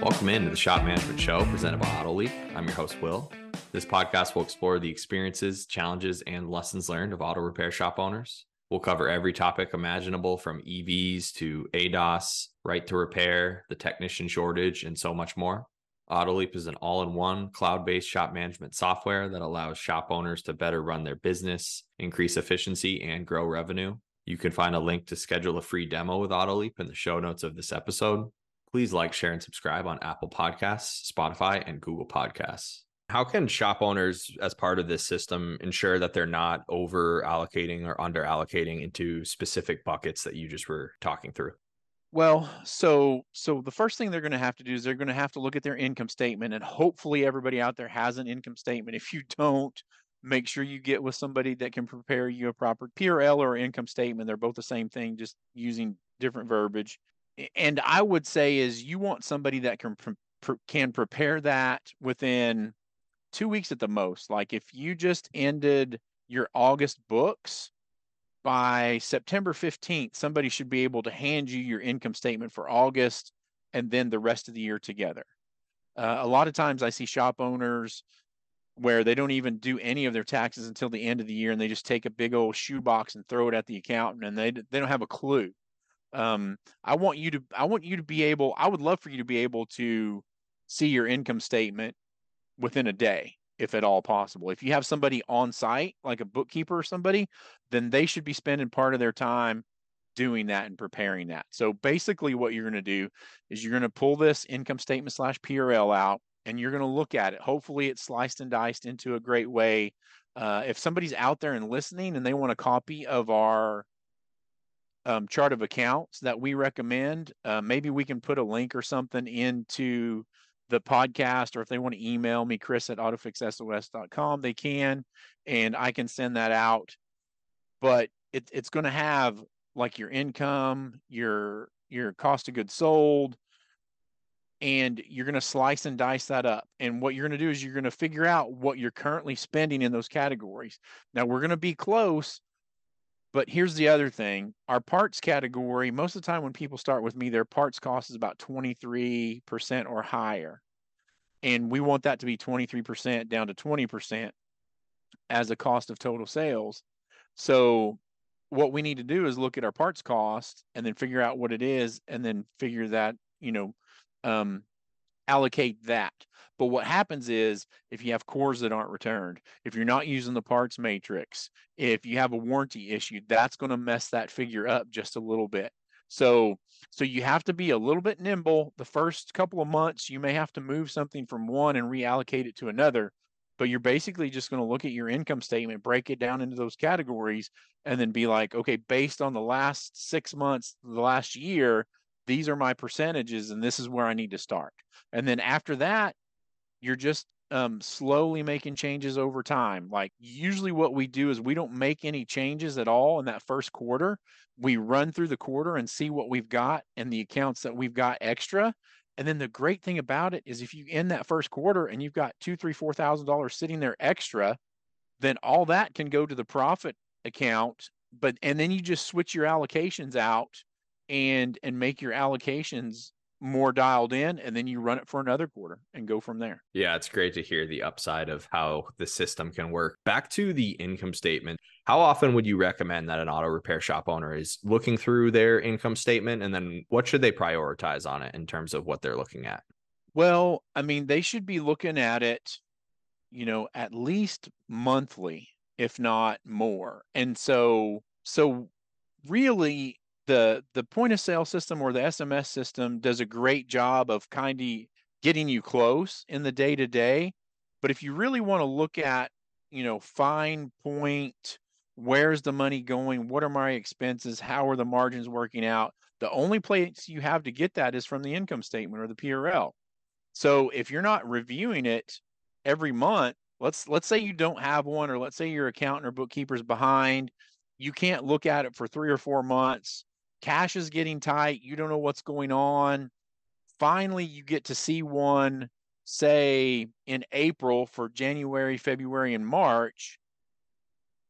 Welcome into the Shop Management Show presented by Autoleap. I'm your host, Will. This podcast will explore the experiences, challenges, and lessons learned of auto repair shop owners. We'll cover every topic imaginable from EVs to ADAS, right to repair, the technician shortage, and so much more. Autoleap is an all in one cloud based shop management software that allows shop owners to better run their business, increase efficiency, and grow revenue. You can find a link to schedule a free demo with Autoleap in the show notes of this episode. Please like, share, and subscribe on Apple Podcasts, Spotify, and Google Podcasts. How can shop owners, as part of this system, ensure that they're not over allocating or under allocating into specific buckets that you just were talking through? Well, so so the first thing they're going to have to do is they're going to have to look at their income statement, and hopefully everybody out there has an income statement. If you don't, make sure you get with somebody that can prepare you a proper P&L or income statement. They're both the same thing, just using different verbiage and I would say is you want somebody that can can prepare that within two weeks at the most. Like if you just ended your August books by September 15th, somebody should be able to hand you your income statement for August and then the rest of the year together. Uh, a lot of times I see shop owners where they don't even do any of their taxes until the end of the year and they just take a big old shoebox and throw it at the accountant and they they don't have a clue um, I want you to I want you to be able I would love for you to be able to see your income statement within a day if at all possible. If you have somebody on site like a bookkeeper or somebody, then they should be spending part of their time doing that and preparing that. So basically what you're going to do is you're going to pull this income statement slash P&L out and you're going to look at it. Hopefully it's sliced and diced into a great way. Uh, if somebody's out there and listening and they want a copy of our um, chart of accounts that we recommend. Uh, maybe we can put a link or something into the podcast, or if they want to email me, Chris at autofixsos.com, they can, and I can send that out. But it, it's going to have like your income, your your cost of goods sold, and you're going to slice and dice that up. And what you're going to do is you're going to figure out what you're currently spending in those categories. Now we're going to be close but here's the other thing our parts category, most of the time when people start with me, their parts cost is about 23% or higher. And we want that to be 23% down to 20% as a cost of total sales. So what we need to do is look at our parts cost and then figure out what it is and then figure that, you know, um, allocate that. But what happens is if you have cores that aren't returned, if you're not using the parts matrix, if you have a warranty issue, that's going to mess that figure up just a little bit. So so you have to be a little bit nimble. The first couple of months you may have to move something from one and reallocate it to another, but you're basically just going to look at your income statement, break it down into those categories and then be like, okay, based on the last 6 months, the last year, these are my percentages and this is where I need to start. And then after that, you're just um, slowly making changes over time. Like usually what we do is we don't make any changes at all in that first quarter. We run through the quarter and see what we've got and the accounts that we've got extra. And then the great thing about it is if you end that first quarter and you've got two, three, four thousand dollars sitting there extra, then all that can go to the profit account. But and then you just switch your allocations out and and make your allocations more dialed in and then you run it for another quarter and go from there. Yeah, it's great to hear the upside of how the system can work. Back to the income statement. How often would you recommend that an auto repair shop owner is looking through their income statement and then what should they prioritize on it in terms of what they're looking at? Well, I mean, they should be looking at it, you know, at least monthly, if not more. And so so really the the point of sale system or the SMS system does a great job of kind of getting you close in the day to day. But if you really want to look at, you know, fine point, where's the money going? What are my expenses? How are the margins working out? The only place you have to get that is from the income statement or the P&L. So if you're not reviewing it every month, let's let's say you don't have one, or let's say your accountant or bookkeeper's behind, you can't look at it for three or four months cash is getting tight. You don't know what's going on. Finally, you get to see one, say in April for January, February, and March,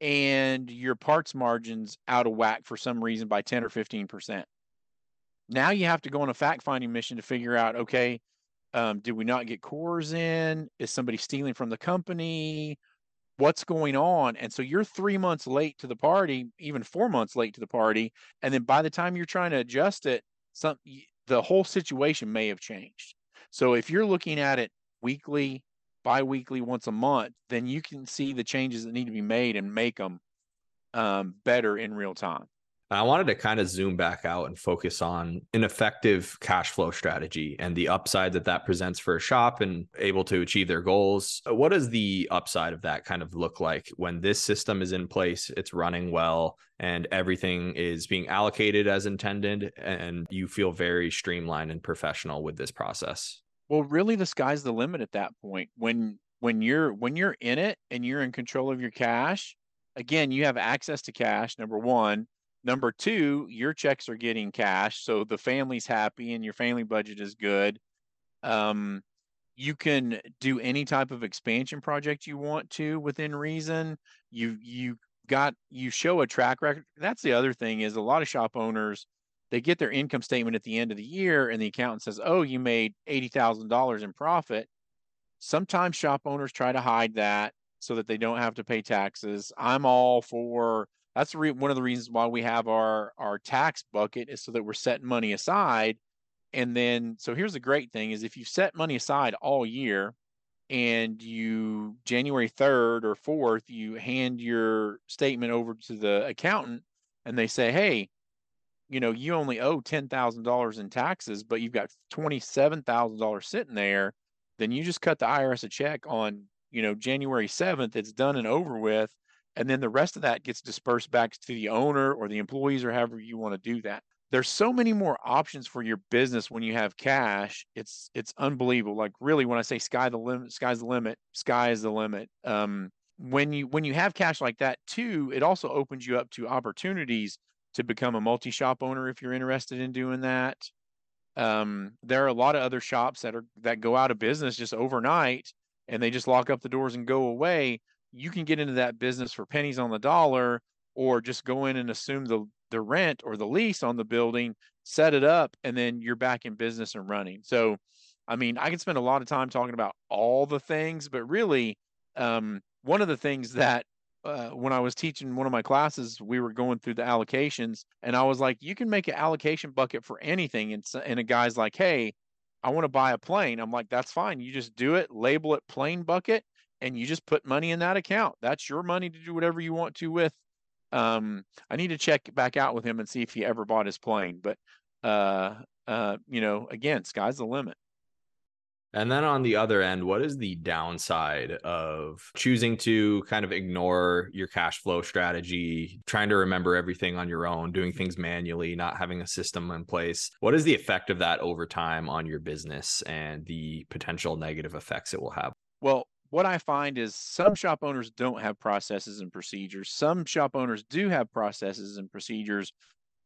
and your parts margins out of whack for some reason by 10 or 15%. Now you have to go on a fact finding mission to figure out okay, Um, did we not get cores in? Is somebody stealing from the company? What's going on? And so you're three months late to the party, even four months late to the party. And then by the time you're trying to adjust it, some the whole situation may have changed. So if you're looking at it weekly, bi-weekly, once a month, then you can see the changes that need to be made and make them um, better in real time. I wanted to kind of zoom back out and focus on an effective cash flow strategy and the upside that that presents for a shop and able to achieve their goals. Uh, what does the upside of that kind of look like when this system is in place, it's running well, and everything is being allocated as intended, and you feel very streamlined and professional with this process? Well, really, the sky's the limit at that point. When when you're when you're in it and you're in control of your cash, again, you have access to cash. Number one Number two, your checks are getting cash, so the family's happy and your family budget is good. Um, you can do any type of expansion project you want to within reason. You you got you show a track record. That's the other thing is a lot of shop owners they get their income statement at the end of the year and the accountant says, "Oh, you made $80,000 in profit." Sometimes shop owners try to hide that so that they don't have to pay taxes. I'm all for that's re- one of the reasons why we have our our tax bucket is so that we're setting money aside. And then so here's the great thing is if you set money aside all year and you january 3rd or 4th you hand your statement over to the accountant and they say hey you know you only owe $10000 in taxes but you've got $27000 sitting there. Then you just cut the irs a check on you know january 7th it's done and over with and then the rest of that gets dispersed back to the owner or the employees or however you want to do that. There's so many more options for your business when you have cash it's it's unbelievable. Like really when i say sky the limit sky's the limit sky is the limit um, when you when you have cash like that too it also opens you up to opportunities to become a multi-shop owner if you're interested in doing that. Um, there are a lot of other shops that are that go out of business just overnight and they just lock up the doors and go away you can get into that business for pennies on the dollar or just go in and assume the the rent or the lease on the building, set it up, and then you're back in business and running. So, I mean, I can spend a lot of time talking about all the things, but really, um, one of the things that uh, when I was teaching one of my classes, we were going through the allocations, and I was like, you can make an allocation bucket for anything. And, and a guy's like, hey, I want to buy a plane. I'm like, that's fine. You just do it, label it plane bucket, and you just put money in that account. That's your money to do whatever you want to with. Um, I need to check back out with him and see if he ever bought his plane. But uh, uh, you know, again, sky's the limit. And then on the other end, what is the downside of choosing to kind of ignore your cash flow strategy, trying to remember everything on your own, doing things manually, not having a system in place? What is the effect of that over time on your business and the potential negative effects it will have? Well, what I find is some shop owners don't have processes and procedures. Some shop owners do have processes and procedures.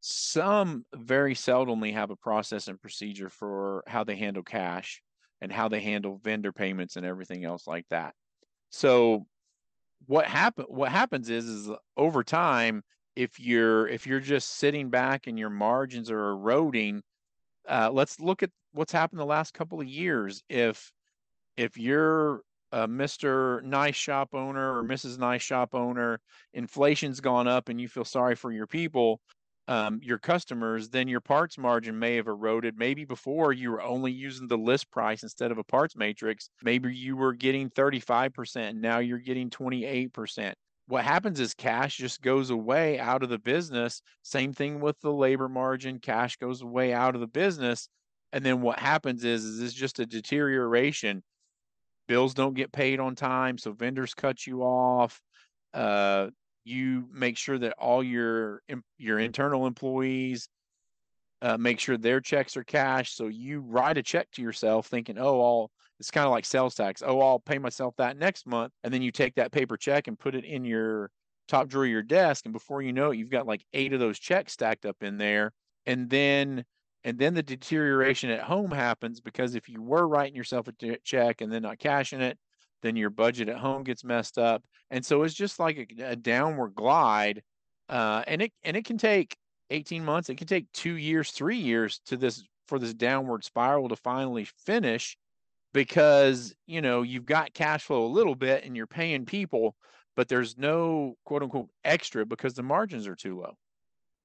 Some very seldomly have a process and procedure for how they handle cash and how they handle vendor payments and everything else like that. So what happen what happens is is over time if you're if you're just sitting back and your margins are eroding uh, let's look at what's happened the last couple of years if if you're uh, Mr. Nice Shop owner or Mrs. Nice Shop owner, inflation's gone up and you feel sorry for your people, um, your customers, then your parts margin may have eroded. Maybe before you were only using the list price instead of a parts matrix. Maybe you were getting 35%, now you're getting 28%. What happens is cash just goes away out of the business. Same thing with the labor margin, cash goes away out of the business. And then what happens is, is it's just a deterioration bills don't get paid on time, so vendors cut you off. Uh, you make sure that all your your internal employees uh, make sure their checks are cashed. So you write a check to yourself, thinking, "Oh, I'll." It's kind of like sales tax. Oh, I'll pay myself that next month, and then you take that paper check and put it in your top drawer of your desk, and before you know it, you've got like eight of those checks stacked up in there, and then and then the deterioration at home happens because if you were writing yourself a check and then not cashing it then your budget at home gets messed up. And so it's just like a, a downward glide uh, and it and it can take 18 months it can take two years three years to this for this downward spiral to finally finish because you know you've got cash flow a little bit and you're paying people but there's no quote unquote extra because the margins are too low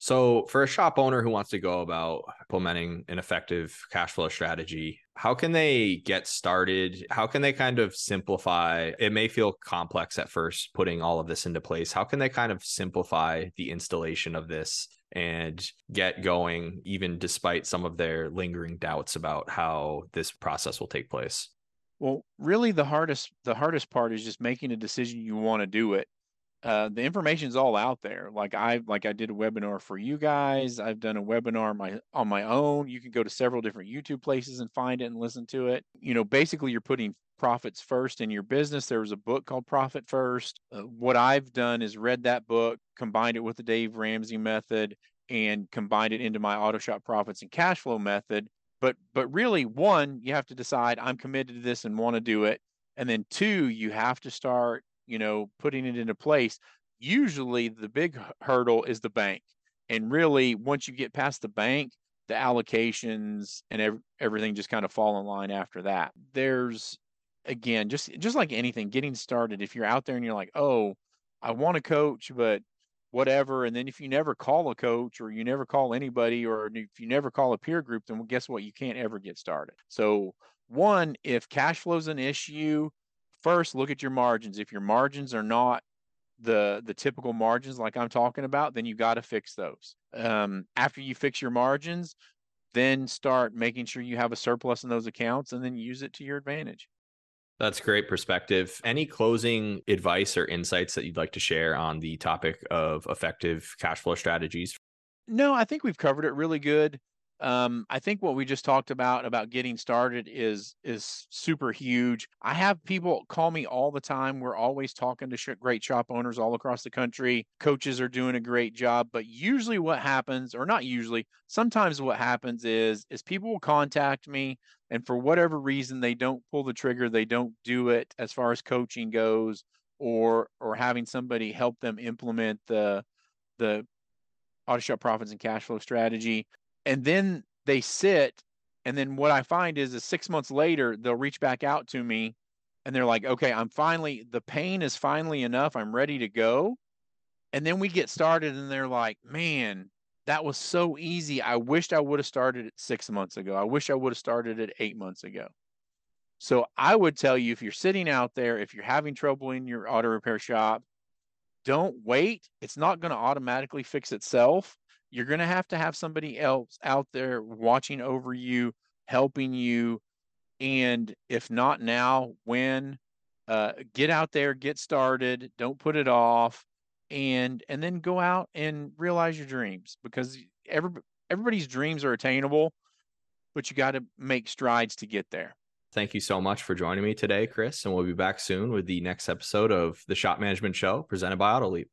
so, for a shop owner who wants to go about implementing an effective cash flow strategy, how can they get started? How can they kind of simplify? It may feel complex at first putting all of this into place. How can they kind of simplify the installation of this and get going, even despite some of their lingering doubts about how this process will take place? Well, really the hardest the hardest part is just making a decision you want to do it uh, the information's all out there. Like I like I did a webinar for you guys. I've done a webinar my on my own. You can go to several different YouTube places and find it and listen to it. You know, basically you're putting profits first in your business. There was a book called Profit First. Uh, what I've done is read that book, combined it with the Dave Ramsey method, and combined it into my auto shop profits and cash flow method. But but really, one, you have to decide I'm committed to this and want to do it. And then two, you have to start you know, putting it into place. Usually the big hurdle is the bank. And really, once you get past the bank, the allocations and ev- everything just kind of fall in line after that. There's again, just just like anything, getting started. If you're out there and you're like, oh, I want to coach, but whatever. And then if you never call a coach or you never call anybody or if you never call a peer group, then guess what? You can't ever get started. So one, if cash flow is an issue, first look at your margins. If your margins are not the the typical margins like I'm talking about, then you got to fix those. Um, after you fix your margins, then start making sure you have a surplus in those accounts and then use it to your advantage. That's great perspective. Any closing advice or insights that you'd like to share on the topic of effective cash flow strategies? No, I think we've covered it really good um, I think what we just talked about about getting started is is super huge. I have people call me all the time. We're always talking to sh- great shop owners all across the country. Coaches are doing a great job, but usually what happens, or not usually, sometimes what happens is is people will contact me, and for whatever reason they don't pull the trigger, they don't do it as far as coaching goes, or or having somebody help them implement the the auto shop profits and cash flow strategy and then they sit and then what i find is is six months later they'll reach back out to me and they're like okay i'm finally the pain is finally enough. I'm ready to go. And then we get started and they're like man that was so easy. I wished i would have started it six months ago. I wish i would have started it eight months ago. So i would tell you if you're sitting out there if you're having trouble in your auto repair shop don't wait. It's not going to automatically fix itself you're going to have to have somebody else out there watching over you, helping you. And if not now, when? Uh, get out there, get started, don't put it off, and and then go out and realize your dreams because every everybody's dreams are attainable, but you got to make strides to get there. Thank you so much for joining me today, Chris, and we'll be back soon with the next episode of the Shop Management Show presented by Autoleap.